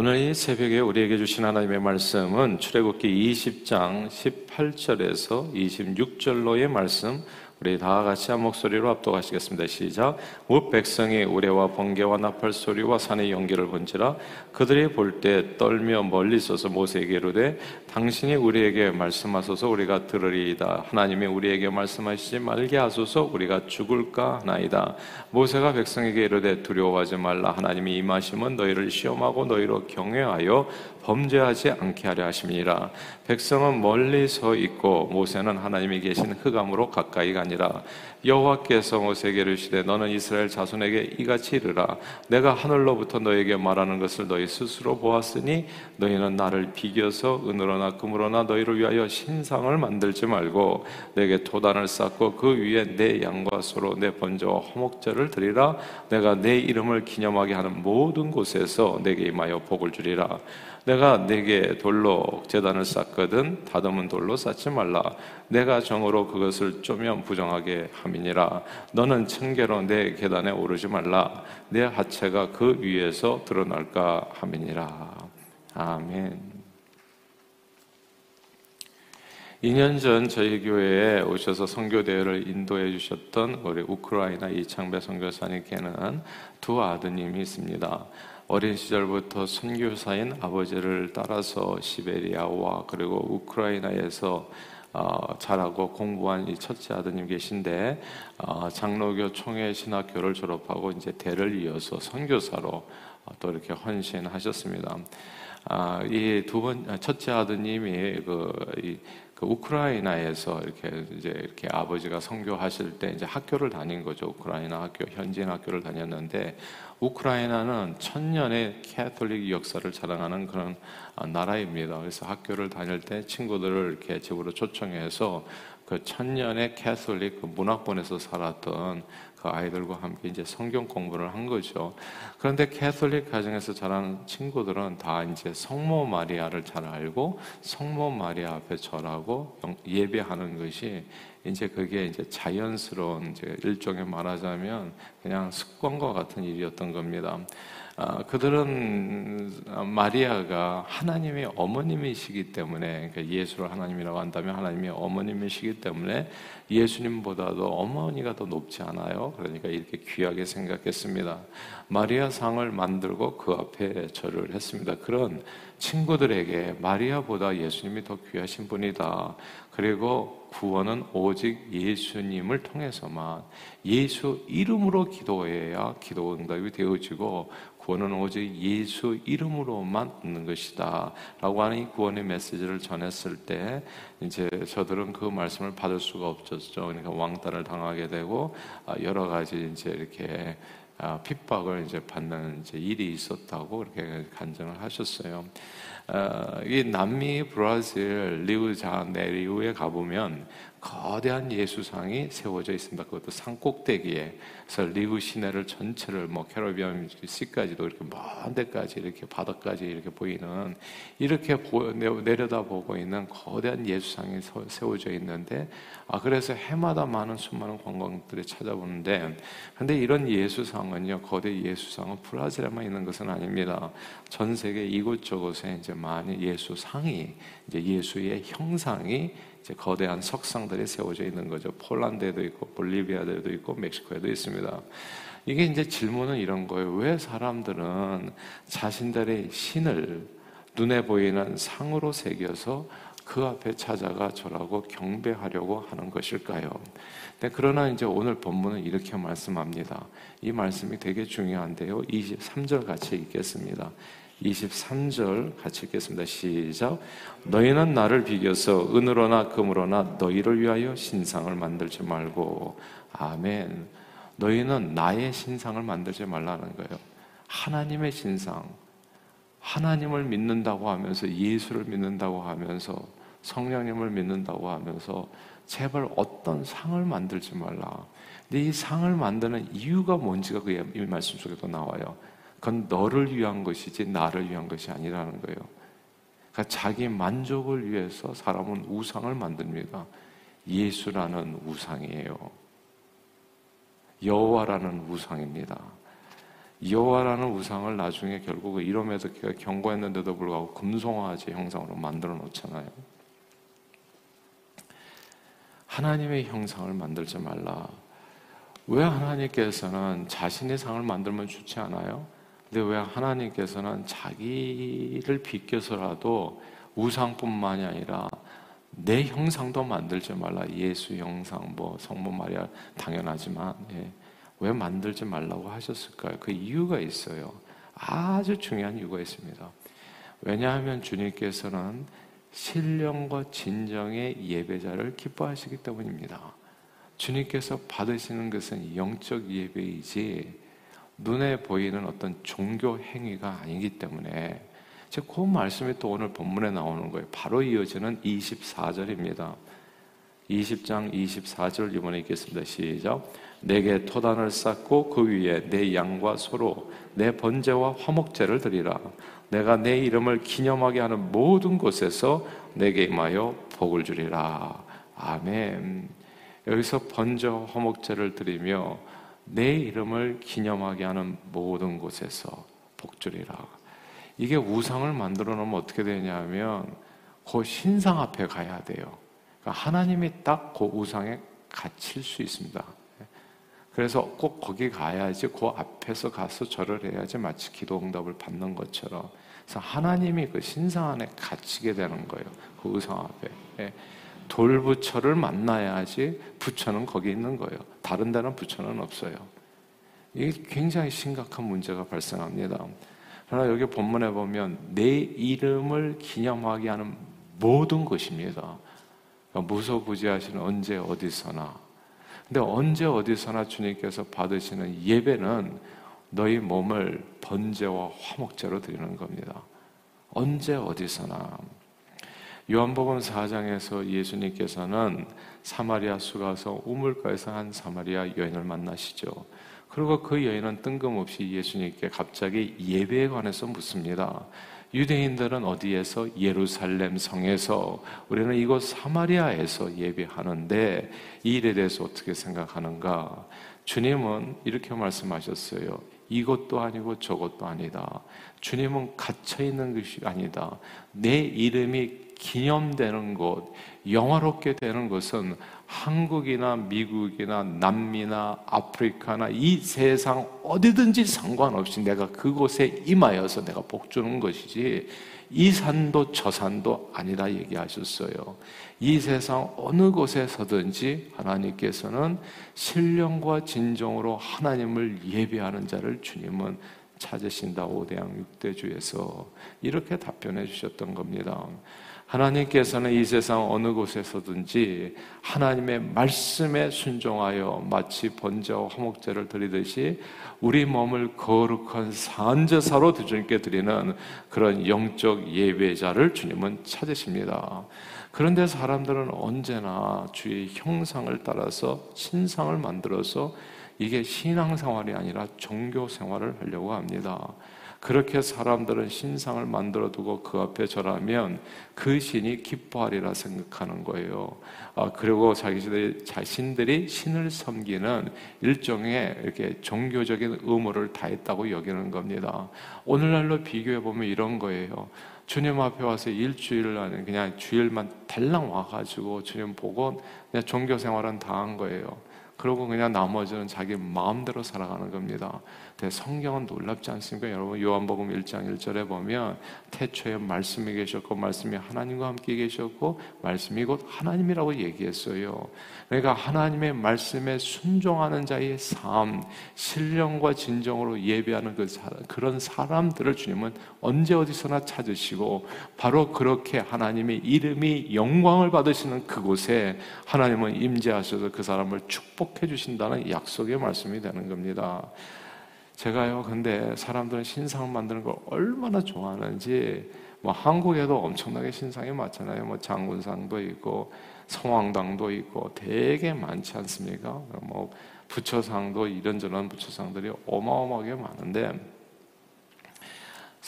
오늘 이 새벽에 우리에게 주신 하나님의 말씀은 출애굽기 20장 18절에서 26절로의 말씀 우리 다 같이 한 목소리로 압도하시겠습니다. 시작. 무 백성이 우레와 번개와 나팔 소리와 산의 연기를 본지라 그들이 볼 때 떨며 멀리 있어서 모세에게로 되 당신이 우리에게 말씀하소서 우리가 들으리이다. 하나님이 우리에게 말씀하시지 말게 하소서 우리가 죽을까 하나이다. 모세가 백성에게 이르되 두려워하지 말라. 하나님이 임하심은 너희를 시험하고 너희로 경외하여 범죄하지 않게 하려 하심이니라. 백성은 멀리 서 있고 모세는 하나님이 계신 흑암으로 가까이 가 아니라 여호와께서 모세에게 이르시되 너는 이스라엘 자손에게 이같이 이르라. 내가 하늘로부터 너에게 말하는 것을 너희 스스로 보았으니 너희는 나를 비겨서 은으로나 금으로나 너희를 위하여 신상을 만들지 말고 내게 토단을 쌓고 그 위에 내 양과 소로 내 번제와 화목제를 드리라. 내가 내 이름을 기념하게 하는 모든 곳에서 내게 임하여 복을 주리라 내가 내게 돌로 재단을 쌓거든 다듬은 돌로 쌓지 말라. 내가 정으로 그것을 쪼면 부정하게 함이니라. 너는 층계로 내 계단에 오르지 말라. 내 하체가 그 위에서 드러날까 함이니라. 아멘. 2년 전 저희 교회에 오셔서 선교 대회를 인도해 주셨던 우리 우크라이나 이창배 선교사님께는 두 아드님이 있습니다. 어린 시절부터 선교사인 아버지를 따라서 시베리아와 그리고 우크라이나에서 어, 자라고 공부한 이 첫째 아드님 계신데 어, 장로교 총회 신학교를 졸업하고 이제 대를 이어서 선교사로 어, 또 이렇게 헌신하셨습니다. 아, 이 두 번 첫째 아드님이 그, 이, 그 우크라이나에서 이렇게 이제 이렇게 아버지가 선교하실 때 이제 학교를 다닌 거죠. 우크라이나 학교, 현지인 학교를 다녔는데 우크라이나는 천년의 캐톨릭 역사를 자랑하는 그런 아, 나라입니다. 그래서 학교를 다닐 때 친구들을 이렇게 집으로 초청해서 그 천년의 캐톨릭 그 문화권에서 살았던 그 아이들과 함께 이제 성경 공부를 한 거죠. 그런데 캐톨릭 가정에서 자란 친구들은 다 이제 성모 마리아를 잘 알고 성모 마리아 앞에 절하고 예배하는 것이 이제 그게 이제 자연스러운 이제 일종의 말하자면 그냥 습관과 같은 일이었던 겁니다. 아, 그들은 마리아가 하나님의 어머님이시기 때문에 그러니까 예수를 하나님이라고 한다면 하나님의 어머님이시기 때문에 예수님보다도 어머니가 더 높지 않아요. 그러니까 이렇게 귀하게 생각했습니다. 마리아 상을 만들고 그 앞에 절을 했습니다. 그런 친구들에게 마리아보다 예수님이 더 귀하신 분이다. 그리고 구원은 오직 예수님을 통해서만 예수 이름으로 기도해야 기도 응답이 되어지고 구원은 오직 예수 이름으로만 얻는 것이다. 라고 하는 이 구원의 메시지를 전했을 때, 이제 저들은 그 말씀을 받을 수가 없었죠. 그러니까 왕따를 당하게 되고, 아, 여러 가지 이제 이렇게 아, 핍박을 이제 받는 이제 일이 있었다고 그렇게 간증을 하셨어요. 아, 이 남미 브라질 리우데자네이루에 가보면 거대한 예수상이 세워져 있습니다. 그것도 산 꼭대기에 그래서 리우 시내를 전체를 뭐 Caribbean Sea까지도 이렇게 먼 데까지 이렇게 바다까지 이렇게 보이는 이렇게 내려다 보고 있는 거대한 예수상이 세워져 있는데 아 그래서 해마다 많은 수많은 관광들이 찾아보는데 근데 이런 예수상은요 거대 예수상은 브라질에만 있는 것은 아닙니다. 전 세계 이곳저곳에 이제 많이 예수상이 이제 예수의 형상이 이제 거대한 석상들이 세워져 있는 거죠. 폴란드에도 있고 볼리비아에도 있고 멕시코에도 있습니다. 이게 이제 질문은 이런 거예요. 왜 사람들은 자신들의 신을 눈에 보이는 상으로 새겨서 그 앞에 찾아가 절하고 경배하려고 하는 것일까요? 네, 그러나 이제 오늘 본문은 이렇게 말씀합니다. 이 말씀이 되게 중요한데요. 23절 같이 읽겠습니다. 23절 같이 읽겠습니다. 시작. 너희는 나를 비교서 은으로나 금으로나 너희를 위하여 신상을 만들지 말고 아멘. 너희는 나의 신상을 만들지 말라는 거예요. 하나님의 신상. 하나님을 믿는다고 하면서 예수를 믿는다고 하면서 성령님을 믿는다고 하면서 제발 어떤 상을 만들지 말라. 근데 이 상을 만드는 이유가 뭔지가 그 말씀 속에도 나와요. 그건 너를 위한 것이지 나를 위한 것이 아니라는 거예요. 그러니까 자기 만족을 위해서 사람은 우상을 만듭니다. 예수라는 우상이에요. 여호와라는 우상입니다. 여호와라는 우상을 나중에 결국 그가 경고했는데도 불구하고 금송아지 형상으로 만들어 놓잖아요. 하나님의 형상을 만들지 말라. 왜 하나님께서는 자신의 상을 만들면 좋지 않아요? 근데 왜 하나님께서는 자기를 비껴서라도 우상뿐만이 아니라 내 형상도 만들지 말라. 예수 형상, 뭐 성모 마리아 당연하지만 예. 왜 만들지 말라고 하셨을까요? 그 이유가 있어요. 아주 중요한 이유가 있습니다. 왜냐하면 주님께서는 신령과 진정의 예배자를 기뻐하시기 때문입니다. 주님께서 받으시는 것은 영적 예배이지 눈에 보이는 어떤 종교 행위가 아니기 때문에 그 말씀이 또 오늘 본문에 나오는 거예요. 바로 이어지는 24절입니다. 20장 24절 이번에 읽겠습니다. 시작. 내게 토단을 쌓고 그 위에 내 양과 소로 내 번제와 화목제를 드리라. 내가 내 이름을 기념하게 하는 모든 곳에서 내게 임하여 복을 주리라. 아멘. 여기서 번제와 화목제를 드리며 내 이름을 기념하게 하는 모든 곳에서 복 주리라. 이게 우상을 만들어 놓으면 어떻게 되냐면 그 신상 앞에 가야 돼요. 그러니까 하나님이 딱 그 우상에 갇힐 수 있습니다. 그래서 꼭 거기 가야지 그 앞에서 가서 절을 해야지 마치 기도 응답을 받는 것처럼 그래서 하나님이 그 신상 안에 갇히게 되는 거예요. 그 의상 앞에. 예. 돌부처를 만나야지 부처는 거기 있는 거예요. 다른 데는 부처는 없어요. 이게 굉장히 심각한 문제가 발생합니다. 그러나 여기 본문에 보면 내 이름을 기념하게 하는 모든 것입니다. 그러니까 무소부지하시는 언제 어디서나 근데 언제 어디서나 주님께서 받으시는 예배는 너희 몸을 번제와 화목제로 드리는 겁니다. 언제 어디서나. 요한복음 4장에서 예수님께서는 사마리아 수가서 우물가에서 한 사마리아 여인을 만나시죠. 그리고 그 여인은 뜬금없이 예수님께 갑자기 예배에 관해서 묻습니다. 유대인들은 어디에서 예루살렘 성에서 우리는 이곳 사마리아에서 예배하는데 이 일에 대해서 어떻게 생각하는가? 주님은 이렇게 말씀하셨어요. 이것도 아니고 저것도 아니다. 주님은 갇혀 있는 것이 아니다. 내 이름이 기념되는 곳, 영화롭게 되는 것은 한국이나 미국이나 남미나 아프리카나 이 세상 어디든지 상관없이 내가 그곳에 임하여서 내가 복 주는 것이지 이 산도 저 산도 아니다 얘기하셨어요. 이 세상 어느 곳에서든지 하나님께서는 신령과 진정으로 하나님을 예배하는 자를 주님은 찾으신다. 오대양 6대주에서 이렇게 답변해 주셨던 겁니다. 하나님께서는 이 세상 어느 곳에서든지 하나님의 말씀에 순종하여 마치 번제와 화목제를 드리듯이 우리 몸을 거룩한 산제사로 주님께 드리는 그런 영적 예배자를 주님은 찾으십니다. 그런데 사람들은 언제나 주의 형상을 따라서 신상을 만들어서 이게 신앙 생활이 아니라 종교 생활을 하려고 합니다. 그렇게 사람들은 신상을 만들어 두고 그 앞에 절하면 그 신이 기뻐하리라 생각하는 거예요. 아, 그리고 자기들이 자신들이 신을 섬기는 일종의 이렇게 종교적인 의무를 다했다고 여기는 겁니다. 오늘날로 비교해 보면 이런 거예요. 주님 앞에 와서 일주일 안에 그냥 주일만 달랑 와가지고 주님 보고 그냥 종교 생활은 다 한 거예요. 그러고 그냥 나머지는 자기 마음대로 살아가는 겁니다. 근데 성경은 놀랍지 않습니까? 여러분 요한복음 1장 1절에 보면 태초에 말씀이 계셨고 말씀이 하나님과 함께 계셨고 말씀이 곧 하나님이라고 얘기했어요. 그러니까 하나님의 말씀에 순종하는 자의 삶, 신령과 진정으로 예배하는 그 사람, 그런 사람들을 주님은 언제 어디서나 찾으시고 바로 그렇게 하나님의 이름이 영광을 받으시는 그곳에 하나님은 임재하셔서 그 사람을 축복 축복해 주신다는 약속의 말씀이 되는 겁니다. 제가요, 근데 사람들은 신상 만드는 걸 얼마나 좋아하는지, 뭐 한국에도 엄청나게 신상이 많잖아요. 뭐 장군상도 있고, 성황당도 있고, 되게 많지 않습니까? 뭐 부처상도 이런저런 부처상들이 어마어마하게 많은데,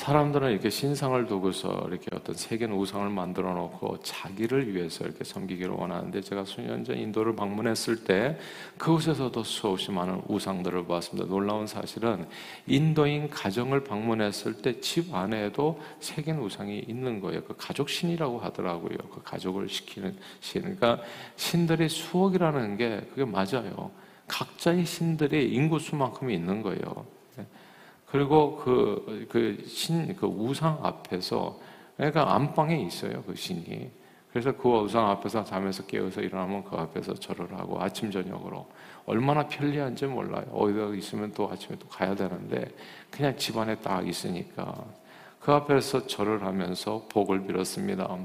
사람들은 이렇게 신상을 두고서 이렇게 어떤 세계는 우상을 만들어 놓고 자기를 위해서 이렇게 섬기기를 원하는데 제가 수년 전 인도를 방문했을 때 그곳에서도 수없이 많은 우상들을 보았습니다. 놀라운 사실은 인도인 가정을 방문했을 때 집 안에도 세계 우상이 있는 거예요. 그 가족 신이라고 하더라고요. 그 가족을 시키는 신. 그러니까 신들이 수억이라는 게 그게 맞아요. 각자의 신들이 인구수만큼이 있는 거예요. 그리고 그, 그 신, 그 우상 앞에서, 그러니까 안방에 있어요, 그 신이. 그래서 그 우상 앞에서 잠에서 깨어서 일어나면 그 앞에서 절을 하고 아침, 저녁으로. 얼마나 편리한지 몰라요. 어디다 있으면 또 아침에 또 가야 되는데, 그냥 집안에 딱 있으니까. 그 앞에서 절을 하면서 복을 빌었습니다.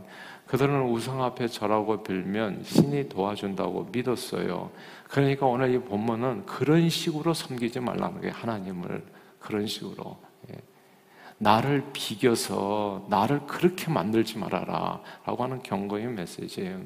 그들은 우상 앞에 절하고 빌면 신이 도와준다고 믿었어요. 그러니까 오늘 이 본문은 그런 식으로 섬기지 말라는 게 하나님을 그런 식으로 예. 나를 비겨서 나를 그렇게 만들지 말아라 라고 하는 경고의 메시지예요.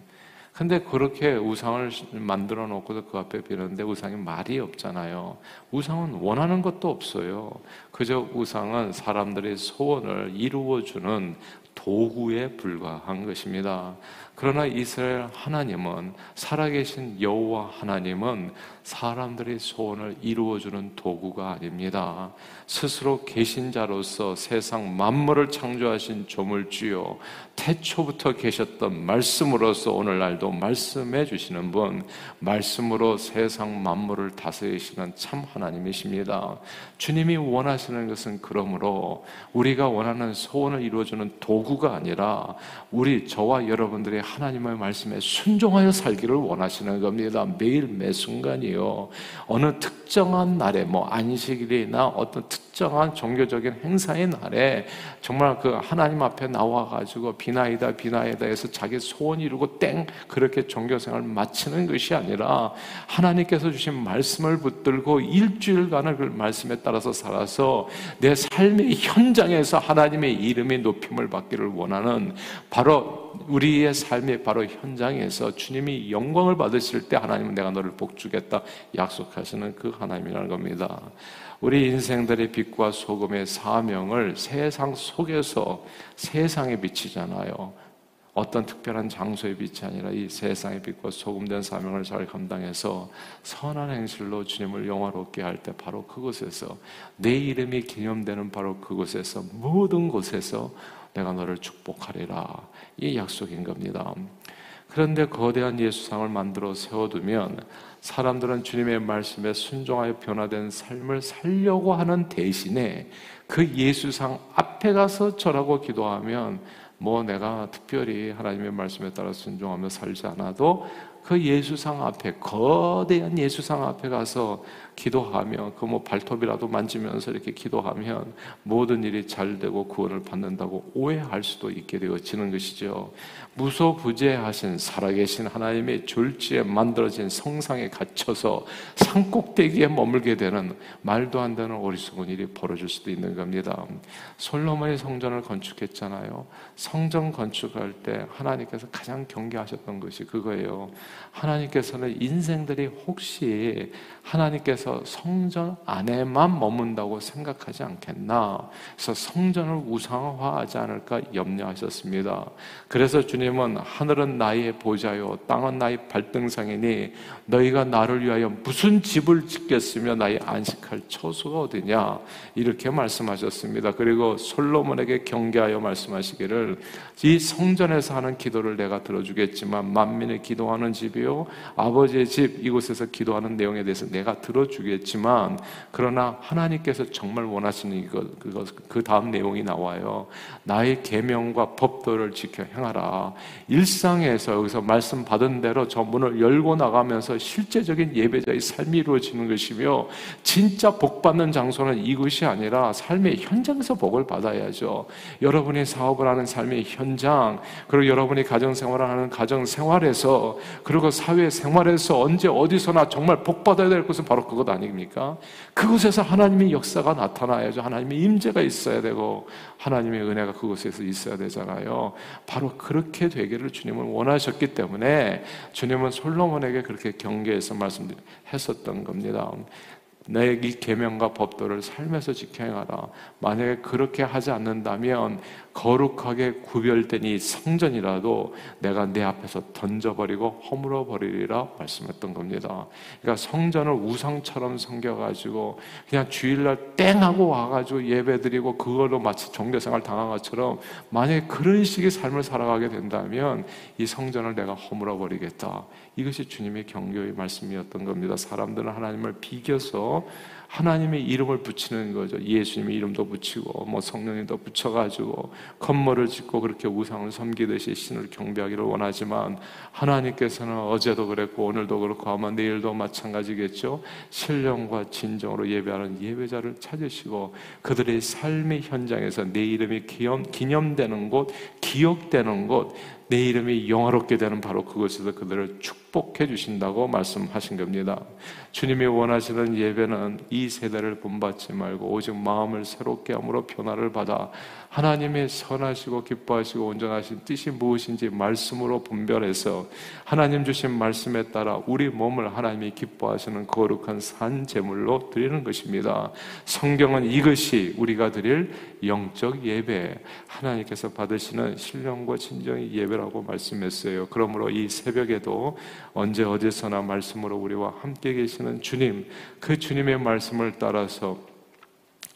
근데 그렇게 우상을 만들어 놓고도 그 앞에 비는데 우상이 말이 없잖아요. 우상은 원하는 것도 없어요. 그저 우상은 사람들의 소원을 이루어주는 도구에 불과한 것입니다. 그러나 이스라엘 하나님은 살아계신 여호와 하나님은 사람들의 소원을 이루어주는 도구가 아닙니다. 스스로 계신 자로서 세상 만물을 창조하신 조물주요 태초부터 계셨던 말씀으로서 오늘날도 말씀해 주시는 분 말씀으로 세상 만물을 다스리시는 참 하나님이십니다. 주님이 원하시는 것은 그러므로 우리가 원하는 소원을 이루어주는 도구가 아니라 우리 저와 여러분들의 하나님의 말씀에 순종하여 살기를 원하시는 겁니다. 매일 매 순간이요. 어느 특정한 날에 뭐 안식일이나 어떤 특정한 종교적인 행사의 날에 정말 그 하나님 앞에 나와 가지고 비나이다 비나이다 해서 자기 소원 이루고 땡 그렇게 종교 생활 마치는 것이 아니라 하나님께서 주신 말씀을 붙들고 일주일간을 그 말씀에 따라서 살아서 내 삶의 현장에서 하나님의 이름의 높임을 받기를 원하는 바로 우리의 삶의 바로 현장에서 주님이 영광을 받으실 때 하나님은 내가 너를 복주겠다 약속하시는 그 하나님이라는 겁니다. 우리 인생들의 빛과 소금의 사명을 세상 속에서 세상에 비치잖아요. 어떤 특별한 장소의 빛이 아니라 이 세상의 빛과 소금된 사명을 잘 감당해서 선한 행실로 주님을 영화롭게 할 때 바로 그곳에서 내 이름이 기념되는 바로 그곳에서 모든 곳에서 내가 너를 축복하리라. 이 약속인 겁니다. 그런데 거대한 예수상을 만들어 세워두면 사람들은 주님의 말씀에 순종하여 변화된 삶을 살려고 하는 대신에 그 예수상 앞에 가서 절하고 기도하면 뭐 내가 특별히 하나님의 말씀에 따라 순종하며 살지 않아도 그 예수상 앞에 거대한 예수상 앞에 가서 기도하며 그뭐 발톱이라도 만지면서 이렇게 기도하면 모든 일이 잘 되고 구원을 받는다고 오해할 수도 있게 되어지는 것이죠. 무소부재하신 살아계신 하나님의 졸지에 만들어진 성상에 갇혀서 산꼭대기에 머물게 되는 말도 안 되는 어리석은 일이 벌어질 수도 있는 겁니다. 솔로몬이 성전을 건축했잖아요. 성전 건축할 때 하나님께서 가장 경계하셨던 것이 그거예요. 하나님께서는 인생들이 혹시 하나님께서 성전 안에만 머문다고 생각하지 않겠나. 그래서 성전을 우상화하지 않을까 염려하셨습니다. 그래서 주님은 하늘은 나의 보좌요, 땅은 나의 발등상이니 너희가 나를 위하여 무슨 집을 짓겠으며 나의 안식할 처소가 어디냐. 이렇게 말씀하셨습니다. 그리고 솔로몬에게 경계하여 말씀하시기를 이 성전에서 하는 기도를 내가 들어주겠지만 만민의 기도하는 집이요 아버지의 집 이곳에서 기도하는 내용에 대해서 내가 들어주겠지만 그러나 하나님께서 정말 원하시는 이것 그것 그 다음 내용이 나와요. 나의 계명과 법도를 지켜 행하라. 일상에서 여기서 말씀 받은 대로 저 문을 열고 나가면서 실제적인 예배자의 삶이 이루어지는 것이며 진짜 복 받는 장소는 이곳이 아니라 삶의 현장에서 복을 받아야죠. 여러분이 사업을 하는 삶의 현장 그리고 여러분이 가정 생활을 하는 가정 생활에서 그리고 사회 생활에서 언제 어디서나 정말 복 받아야 될 것은 바로 그것 아닙니까? 그곳에서 하나님의 역사가 나타나야죠. 하나님의 임재가 있어야 되고 하나님의 은혜가 그곳에서 있어야 되잖아요. 바로 그렇게 되기를 주님은 원하셨기 때문에 주님은 솔로몬에게 그렇게 경계해서 말씀했었던 겁니다. 내 이 계명과 법도를 삶에서 지켜 행하라. 만약에 그렇게 하지 않는다면 거룩하게 구별된 이 성전이라도 내가 내 앞에서 던져버리고 허물어 버리리라 말씀했던 겁니다. 그러니까 성전을 우상처럼 섬겨가지고 그냥 주일날 땡 하고 와가지고 예배드리고 그걸로 마치 종교생활 당한 것처럼 만약에 그런 식의 삶을 살아가게 된다면 이 성전을 내가 허물어 버리겠다. 이것이 주님의 경고의 말씀이었던 겁니다. 사람들은 하나님을 비겨서 하나님의 이름을 붙이는 거죠. 예수님의 이름도 붙이고 뭐 성령님도 붙여가지고 건물을 짓고 그렇게 우상을 섬기듯이 신을 경배하기를 원하지만 하나님께서는 어제도 그랬고 오늘도 그렇고 아마 내일도 마찬가지겠죠. 신령과 진정으로 예배하는 예배자를 찾으시고 그들의 삶의 현장에서 내 이름이 기념, 기념되는 곳, 기억되는 곳, 내 이름이 영화롭게 되는 바로 그곳에서 그들을 축복해 주신다고 말씀하신 겁니다. 주님이 원하시는 예배는 이 세대를 본받지 말고 오직 마음을 새롭게 함으로 변화를 받아 하나님의 선하시고 기뻐하시고 온전하신 뜻이 무엇인지 말씀으로 분별해서 하나님 주신 말씀에 따라 우리 몸을 하나님이 기뻐하시는 거룩한 산 제물로 드리는 것입니다. 성경은 이것이 우리가 드릴 영적 예배, 하나님께서 받으시는 신령과 진정의 예배 라고 말씀했어요. 그러므로 이 새벽에도 언제 어디서나 말씀으로 우리와 함께 계시는 주님, 그 주님의 말씀을 따라서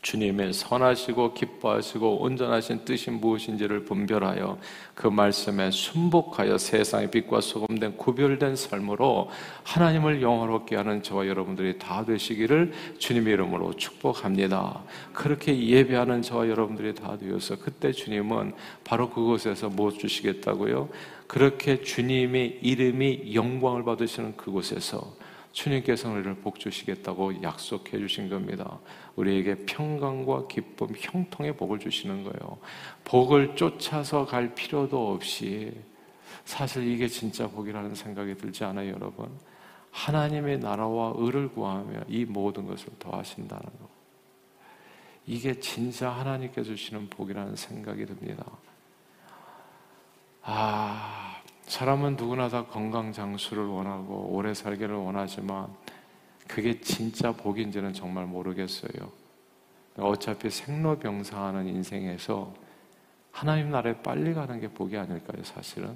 주님의 선하시고 기뻐하시고 온전하신 뜻이 무엇인지를 분별하여 그 말씀에 순복하여 세상의 빛과 소금된 구별된 삶으로 하나님을 영원롭게 하는 저와 여러분들이 다 되시기를 주님의 이름으로 축복합니다. 그렇게 예배하는 저와 여러분들이 다 되어서 그때 주님은 바로 그곳에서 무엇 주시겠다고요? 그렇게 주님의 이름이 영광을 받으시는 그곳에서 주님께서 우리를 복 주시겠다고 약속해 주신 겁니다. 우리에게 평강과 기쁨, 형통의 복을 주시는 거예요. 복을 쫓아서 갈 필요도 없이 사실 이게 진짜 복이라는 생각이 들지 않아요, 여러분? 하나님의 나라와 의를 구하며 이 모든 것을 더하신다는 거. 이게 진짜 하나님께 주시는 복이라는 생각이 듭니다. 아, 사람은 누구나 다 건강 장수를 원하고 오래 살기를 원하지만 그게 진짜 복인지는 정말 모르겠어요. 어차피 생로병사하는 인생에서 하나님 나라에 빨리 가는 게 복이 아닐까요, 사실은?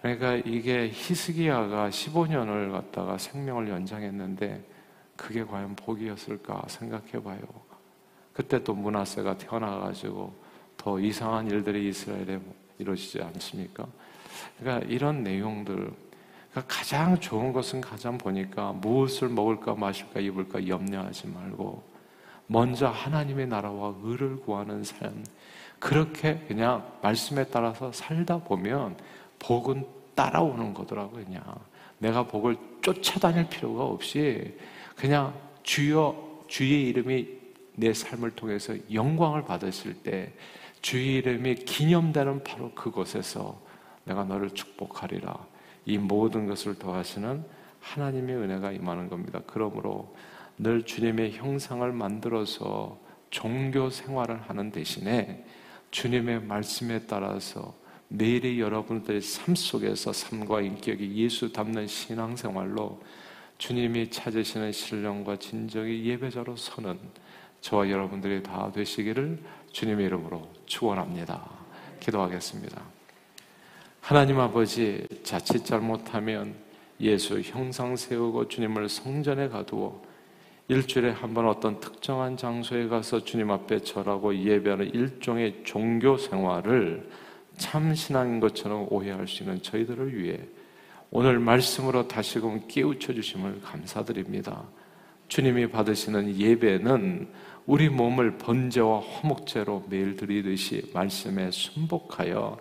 그러니까 이게 히스기야가 15년을 갖다가 생명을 연장했는데 그게 과연 복이었을까 생각해 봐요. 그때 또 문하세가 태어나가지고 더 이상한 일들이 이스라엘에 이루어지지 않습니까? 그러니까 이런 내용들, 그러니까 가장 좋은 것은 가장 보니까 무엇을 먹을까 마실까 입을까 염려하지 말고 먼저 하나님의 나라와 의를 구하는 삶 그렇게 그냥 말씀에 따라서 살다 보면 복은 따라오는 거더라고요. 그냥 내가 복을 쫓아다닐 필요가 없이 그냥 주여 주의 이름이 내 삶을 통해서 영광을 받으실 때 주의 이름이 기념되는 바로 그곳에서 내가 너를 축복하리라. 이 모든 것을 더하시는 하나님의 은혜가 임하는 겁니다. 그러므로 늘 주님의 형상을 만들어서 종교 생활을 하는 대신에 주님의 말씀에 따라서 내일의 여러분들의 삶 속에서 삶과 인격이 예수 닮는 신앙생활로 주님이 찾으시는 신령과 진정의 예배자로 서는 저와 여러분들이 다 되시기를 주님의 이름으로 축원합니다. 기도하겠습니다. 하나님 아버지 자칫 잘못하면 예수 형상 세우고 주님을 성전에 가두어 일주일에 한 번 어떤 특정한 장소에 가서 주님 앞에 절하고 예배하는 일종의 종교 생활을 참 신앙인 것처럼 오해할 수 있는 저희들을 위해 오늘 말씀으로 다시금 깨우쳐 주심을 감사드립니다. 주님이 받으시는 예배는 우리 몸을 번제와 화목제로 매일 드리듯이 말씀에 순복하여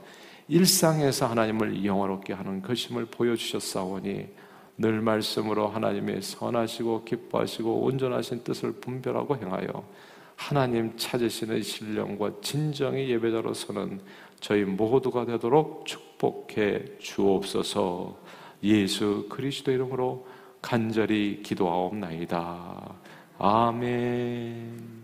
일상에서 하나님을 영화롭게 하는 것임을 보여주셨사오니 늘 말씀으로 하나님의 선하시고 기뻐하시고 온전하신 뜻을 분별하고 행하여 하나님 찾으시는 신령과 진정의 예배자로서는 저희 모두가 되도록 축복해 주옵소서 예수 그리스도 이름으로 간절히 기도하옵나이다. 아멘.